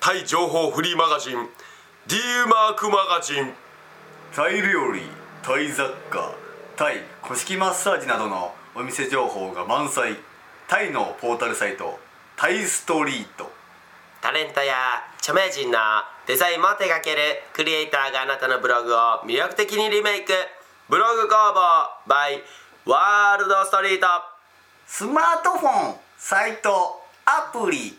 タイ情報フリーマガジン D マークマガジン。タイ料理タイ雑貨タイ古式マッサージなどのお店情報が満載。タイのポータルサイトタイストリート。タレントや著名人のデザインも手掛けるクリエイターがあなたのブログを魅力的にリメイク。ブログ工房 by ワールドストリート。スマートフォンサイトアプリ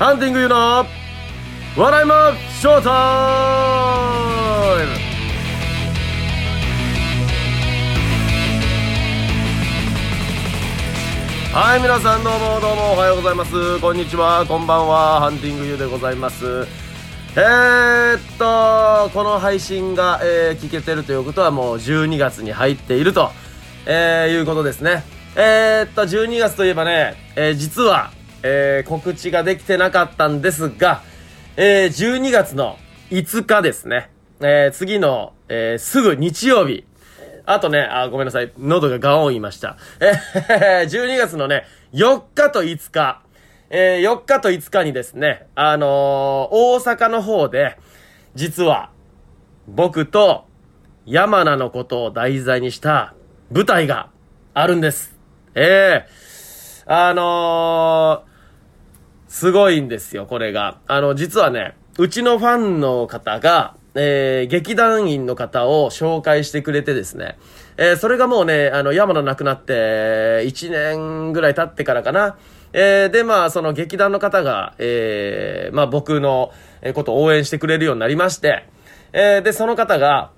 ハンティングユーの笑いもショータイム。はい皆さんどうもどうもおはようございます。こんにちは。こんばんは。ハンティングユーでございます。えー、っとこの配信が、えー聞けてるということはもう12月に入っていると、えーいうことですね。え、っと12月といえばね、えー実は、えー告知ができてなかったんですが、えー12月の5日ですね、えー次の、えーすぐ日曜日あとね、あ、ごめんなさい。喉がガオン言いました。えー、12月のね、4日と5日。えー、4日と5日にですね、あのー大阪の方で、実は、僕と山名のことを題材にした舞台があるんです。ええあのすごいんですよ、これが。あの、実はね、うちのファンの方が、えー、劇団員の方を紹介してくれてですね、えー、それがもうね、あの、山野亡くなって、1年ぐらい経ってからかな。えー、で、まあ、その劇団の方が、えー、まあ僕のことを応援してくれるようになりまして、えー、で、その方が、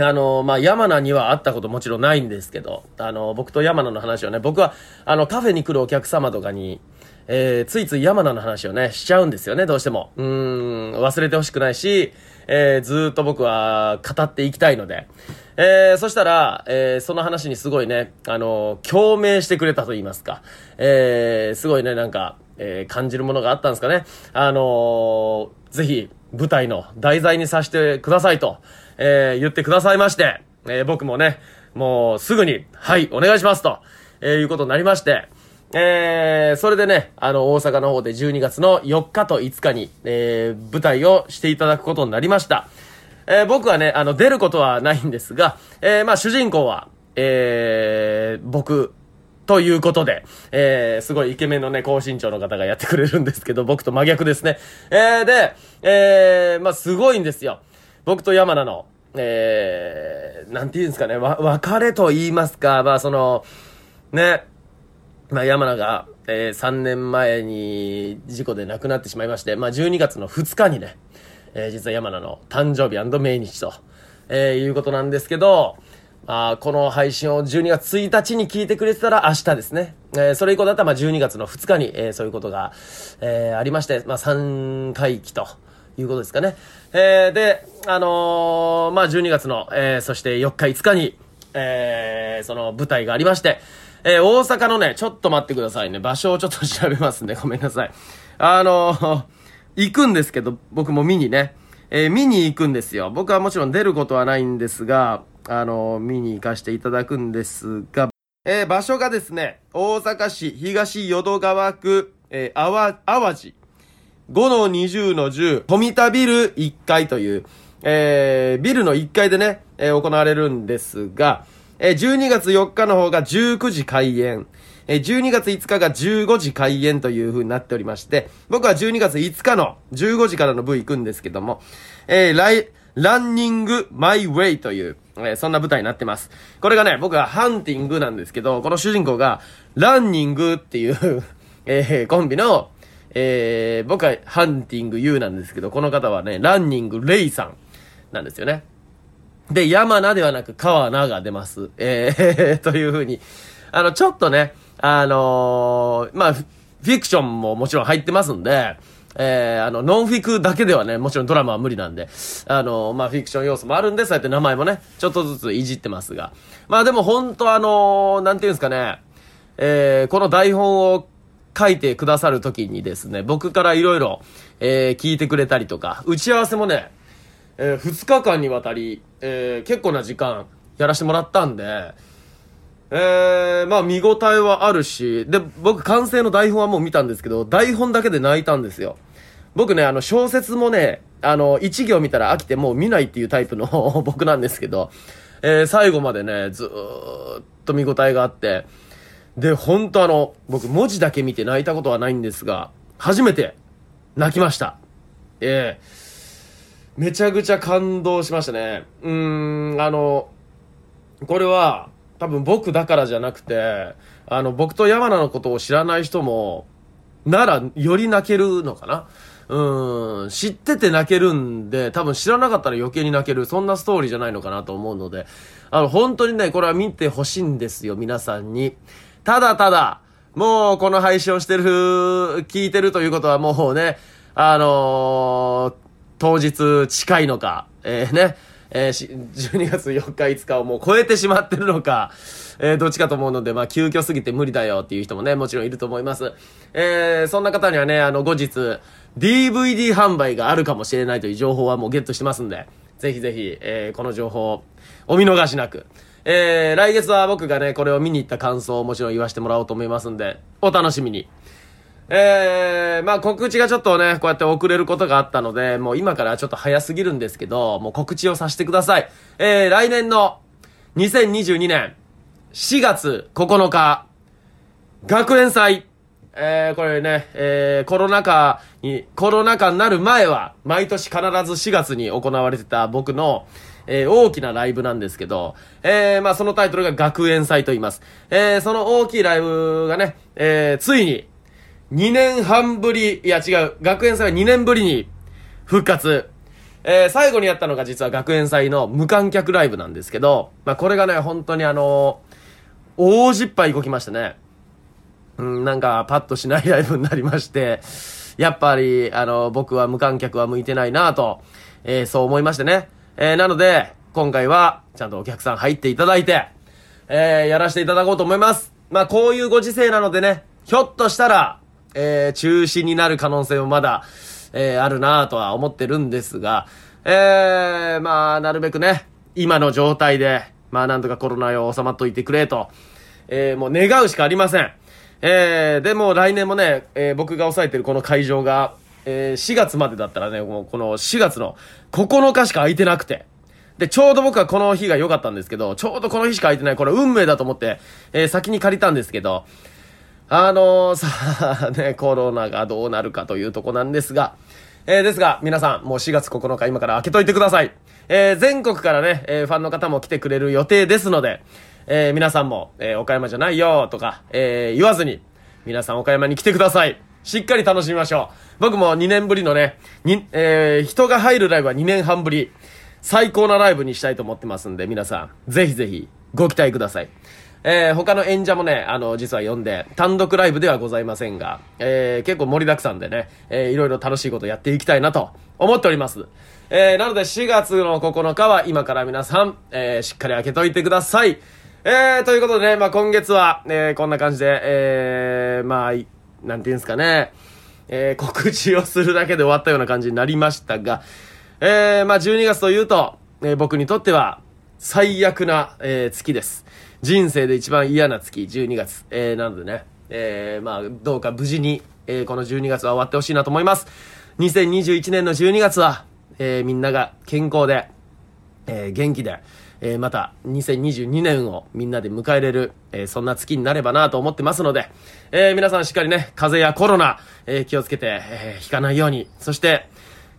あの、まあ、山名には会ったこともちろんないんですけど、あの、僕と山名の話をね、僕は、あの、カフェに来るお客様とかに、えー、ついつい山名の話をね、しちゃうんですよね、どうしても。うーん、忘れてほしくないし、えー、ずっと僕は語っていきたいので。えー、そしたら、えー、その話にすごいね、あの、共鳴してくれたと言いますか。えー、すごいね、なんか、えー、感じるものがあったんですかね。あのーぜひ、舞台の題材にさせてくださいと、えー言ってくださいまして、えー僕もね、もうすぐに、はい、お願いしますと、えーいうことになりまして、えーそれでね、あの、大阪の方で12月の4日と5日に、えー舞台をしていただくことになりました。えー僕はね、あの、出ることはないんですが、えーまあ、主人公は、えー僕、ということで、えー、すごいイケメンのね、高身長の方がやってくれるんですけど、僕と真逆ですね。えー、で、えー、まあ、すごいんですよ。僕と山名の、えー、なんて言うんですかね、わ、別れと言いますか、まあ、その、ね、まあ、山名が、えー、3年前に事故で亡くなってしまいまして、まあ、12月の2日にね、えー、実は山名の誕生日命日と、えー、いうことなんですけど、まあ、この配信を12月1日に聞いてくれてたら明日ですね。えー、それ以降だったらまあ12月の2日に、えー、そういうことが、えー、ありまして、まあ3回忌ということですかね。えー、で、あのーまあ12月の、えー、そして4日5日に、えー、その舞台がありまして、えー、大阪のね、ちょっと待ってくださいね。場所をちょっと調べますね。ごめんなさい。あのー行くんですけど、僕も見にね。えー見に行くんですよ。僕はもちろん出ることはないんですが、あのー見に行かせていただくんですが、えー場所がですね、大阪市東淀川区、えー、淡路。5-20-10、富田ビル1階という、えービルの1階でね、えー行われるんですが、えー12月4日の方が19時開演。えー12月5日が15時開演という風になっておりまして、僕は12月5日の15時からの部行くんですけども、えー、ライ、ランニングマイウェイという、えーそんな舞台になってます。これがね、僕はハンティングなんですけど、この主人公が、ランニングっていう、えーコンビの、えー僕はハンティング U なんですけど、この方はね、ランニングレイさんなんですよね。で、山名ではなく川名が出ます。えー、というふうに、あの、ちょっとね、あのーまあ、フィクションももちろん入ってますんで、えー、あの、ノンフィクだけではね、もちろんドラマは無理なんで、あのーまあ、フィクション要素もあるんで、そうやって名前もね、ちょっとずついじってますが。まあでも本当あのーなんていうんですかね、えー、この台本を書いてくださるときにですね、僕からいろいろ、えー、聞いてくれたりとか、打ち合わせもね、えー、2日間にわたり、えー、結構な時間やらせてもらったんで、えー、まあ見応えはあるし、で、僕完成の台本はもう見たんですけど、台本だけで泣いたんですよ。僕ね、あの小説もね、あの、一行見たら飽きてもう見ないっていうタイプの 僕なんですけど、えー、最後までね、ずっと見応えがあって、で、本当あの、僕文字だけ見て泣いたことはないんですが、初めて泣きました。ええめちゃくちゃ感動しましたね。うーん、あの、これは多分僕だからじゃなくて、あの、僕と山名のことを知らない人も、ならより泣けるのかなうん、知ってて泣けるんで、多分知らなかったら余計に泣ける、そんなストーリーじゃないのかなと思うので、あの、本当にね、これは見てほしいんですよ、皆さんに。ただただ、もうこの配信をしてる、聞いてるということはもうね、あのー当日近いのか、えー、ね、えー、12月4日5日をもう超えてしまってるのか、えーどっちかと思うので、まあ、急遽すぎて無理だよっていう人もね、もちろんいると思います。えーそんな方にはね、あの、後日、DVD 販売があるかもしれないという情報はもうゲットしてますんで、ぜひぜひ、えーこの情報、お見逃しなく。えー来月は僕がね、これを見に行った感想をもちろん言わせてもらおうと思いますんで、お楽しみに。えー、まあ告知がちょっとね、こうやって遅れることがあったので、もう今からちょっと早すぎるんですけど、もう告知をさせてください。えー、来年の2022年4月9日、学園祭。えー、これね、えー、コロナ禍に、コロナ禍になる前は、毎年必ず4月に行われてた僕の、えー、大きなライブなんですけど、えー、まあそのタイトルが学園祭と言います。えー、その大きいライブがね、えー、ついに、2年半ぶり、いや違う、学園祭は2年ぶりに復活。えー、最後にやったのが実は学園祭の無観客ライブなんですけど、まあこれがね、本当にあのー、大失敗動きましたね。うん、なんかパッとしないライブになりまして、やっぱり、あの、僕は無観客は向いてないなと、えーそう思いましてね。えーなので、今回は、ちゃんとお客さん入っていただいて、えーやらせていただこうと思います。まあ、こういうご時世なのでね、ひょっとしたら、えー中止になる可能性もまだ、えーあるなとは思ってるんですが、えーまあ、なるべくね、今の状態で、まあ、なんとかコロナよ収まっといてくれと、えーもう願うしかありません。えーでも来年もね、えー僕が抑えてるこの会場が、えー4月までだったらね、もうこの4月の9日しか空いてなくて、で、ちょうど僕はこの日が良かったんですけど、ちょうどこの日しか空いてない、これ運命だと思って、えー先に借りたんですけど、あのー、さあね、コロナがどうなるかというとこなんですが、えーですが、皆さん、もう4月9日今から開けといてください。えー全国からね、えーファンの方も来てくれる予定ですので、えー皆さんも、えー岡山じゃないよとか、えー言わずに、皆さん岡山に来てください。しっかり楽しみましょう。僕も2年ぶりのね、に、えー人が入るライブは2年半ぶり、最高なライブにしたいと思ってますんで、皆さん、ぜひぜひ、ご期待ください。えー他の演者もね、あの、実は呼んで、単独ライブではございませんが、えー結構盛りだくさんでね、えーいろいろ楽しいことやっていきたいなと思っております。えーなので4月の9日は今から皆さん、えーしっかり開けといてください。えーということでね、まあ今月は、えーこんな感じで、えーまあ、なんていうんですかね、えー告知をするだけで終わったような感じになりましたが、えーまあ12月というと、えー僕にとっては最悪な、えー月です。人生で一番嫌な月、12月。えーなのでね、えーまあどうか無事に、えーこの12月は終わってほしいなと思います。2021年の12月は、えーみんなが健康で、えー元気で、えーまた2022年をみんなで迎えれる、えーそんな月になればなと思ってますので、えー皆さんしっかりね、風邪やコロナ、えー気をつけて、えーひかないように、そして、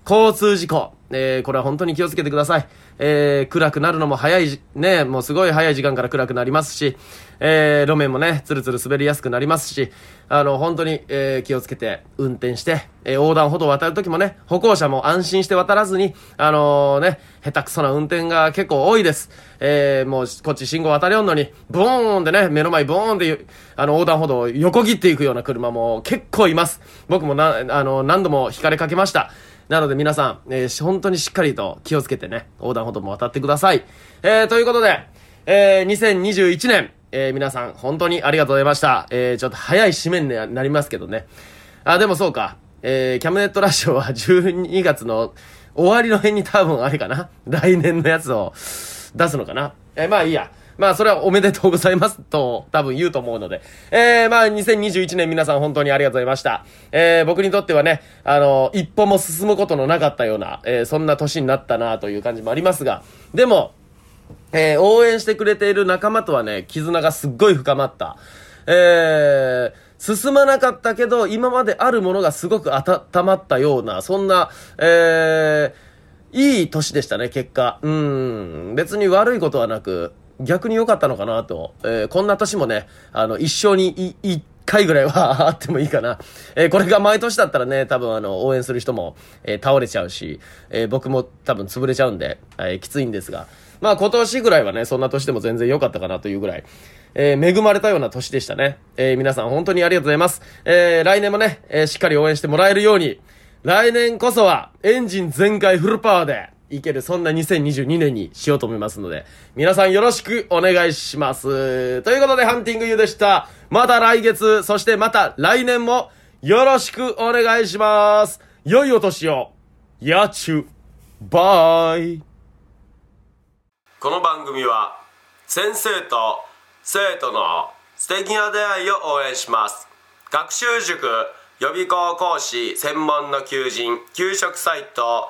交通事故。えー、これは本当に気をつけてください。えー、暗くなるのも早い、ね、もうすごい早い時間から暗くなりますし、えー、路面もね、つるつる滑りやすくなりますし、あの、本当に、えー、気をつけて運転して、えー、横断歩道を渡るときもね、歩行者も安心して渡らずに、あのね、下手くそな運転が結構多いです。えー、もう、こっち信号渡りよんのに、ボーンでね、目の前ボーンで、あの、横断歩道を横切っていくような車も結構います。僕もな、あの、何度も引かれかけました。なので皆さん、えー本当にしっかりと気をつけてね、横断歩道も渡ってください。えー、ということで、えー、2021年、えー、皆さん本当にありがとうございました。えー、ちょっと早い締めになりますけどね。あ、でもそうか。えー、キャムネットラジオは12月の終わりの辺に多分あれかな。来年のやつを出すのかな。えー、まあいいや。まあ、それはおめでとうございますと、多分言うと思うので。えー、まあ、2021年皆さん本当にありがとうございました。えー、僕にとってはね、あの、一歩も進むことのなかったような、えー、そんな年になったなという感じもありますが、でも、えー、応援してくれている仲間とはね、絆がすっごい深まった。えー、進まなかったけど、今まであるものがすごく温まったような、そんな、えー、いい年でしたね、結果。うん。別に悪いことはなく、逆に良かったのかなと。えーこんな年もね、あの、一生にい一回ぐらいは あってもいいかな。えーこれが毎年だったらね、多分あの、応援する人も、えー倒れちゃうし、え僕も多分潰れちゃうんで、えきついんですが。まあ今年ぐらいはね、そんな年でも全然良かったかなというぐらい、え恵まれたような年でしたね。え皆さん本当にありがとうございます。え来年もね、えしっかり応援してもらえるように、来年こそはエンジン全開フルパワーでいける、そんな2022年にしようと思いますので、皆さんよろしくお願いします。ということで、ハンティングユでした。また来月、そしてまた来年もよろしくお願いします。良いお年を。やちゅ。バイ。この番組は、先生と生徒の素敵な出会いを応援します。学習塾予備校講師専門の求人、給食サイト、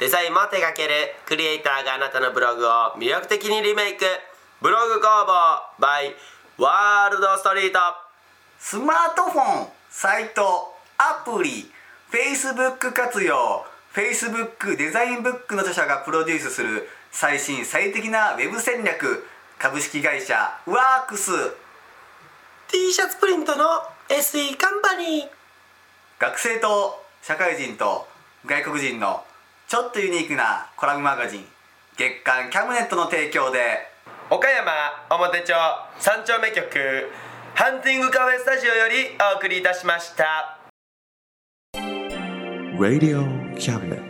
デザインも手掛けるクリエイターがあなたのブログを魅力的にリメイク。ブログ工房 by ワールドストリート。スマートフォンサイトアプリ。Facebook 活用。Facebook デザインブックの著者がプロデュースする最新最適なウェブ戦略。株式会社ワークス。T シャツプリントの SE カンパニー。学生と社会人と外国人のちょっとユニークなコラムマガジン月刊キャムネットの提供で岡山表町三丁目局ハンティングカフェスタジオよりお送りいたしました Radio Cabinet.